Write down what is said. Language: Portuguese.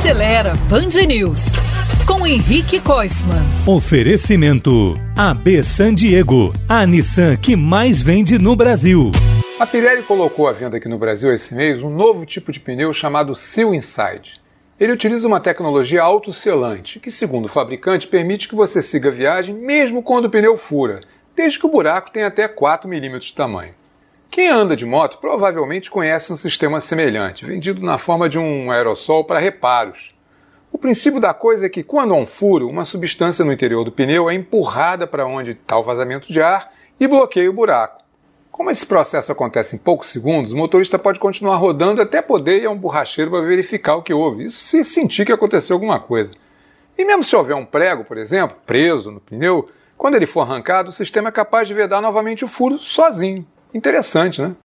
Acelera Band News com Henrique Koifman. Oferecimento AB San Diego, a Nissan que mais vende no Brasil. A Pirelli colocou à venda aqui no Brasil esse mês um novo tipo de pneu chamado Seal Inside. Ele utiliza uma tecnologia autoselante, que, segundo o fabricante, permite que você siga a viagem mesmo quando o pneu fura, desde que o buraco tenha até 4 milímetros de tamanho. Quem anda de moto provavelmente conhece um sistema semelhante, vendido na forma de um aerossol para reparos. O princípio da coisa é que, quando há um furo, uma substância no interior do pneu é empurrada para onde está o vazamento de ar e bloqueia o buraco. Como esse processo acontece em poucos segundos, o motorista pode continuar rodando até poder ir a um borracheiro para verificar o que houve, isso se sentir que aconteceu alguma coisa. E mesmo se houver um prego, por exemplo, preso no pneu, quando ele for arrancado, o sistema é capaz de vedar novamente o furo sozinho. Interessante, né?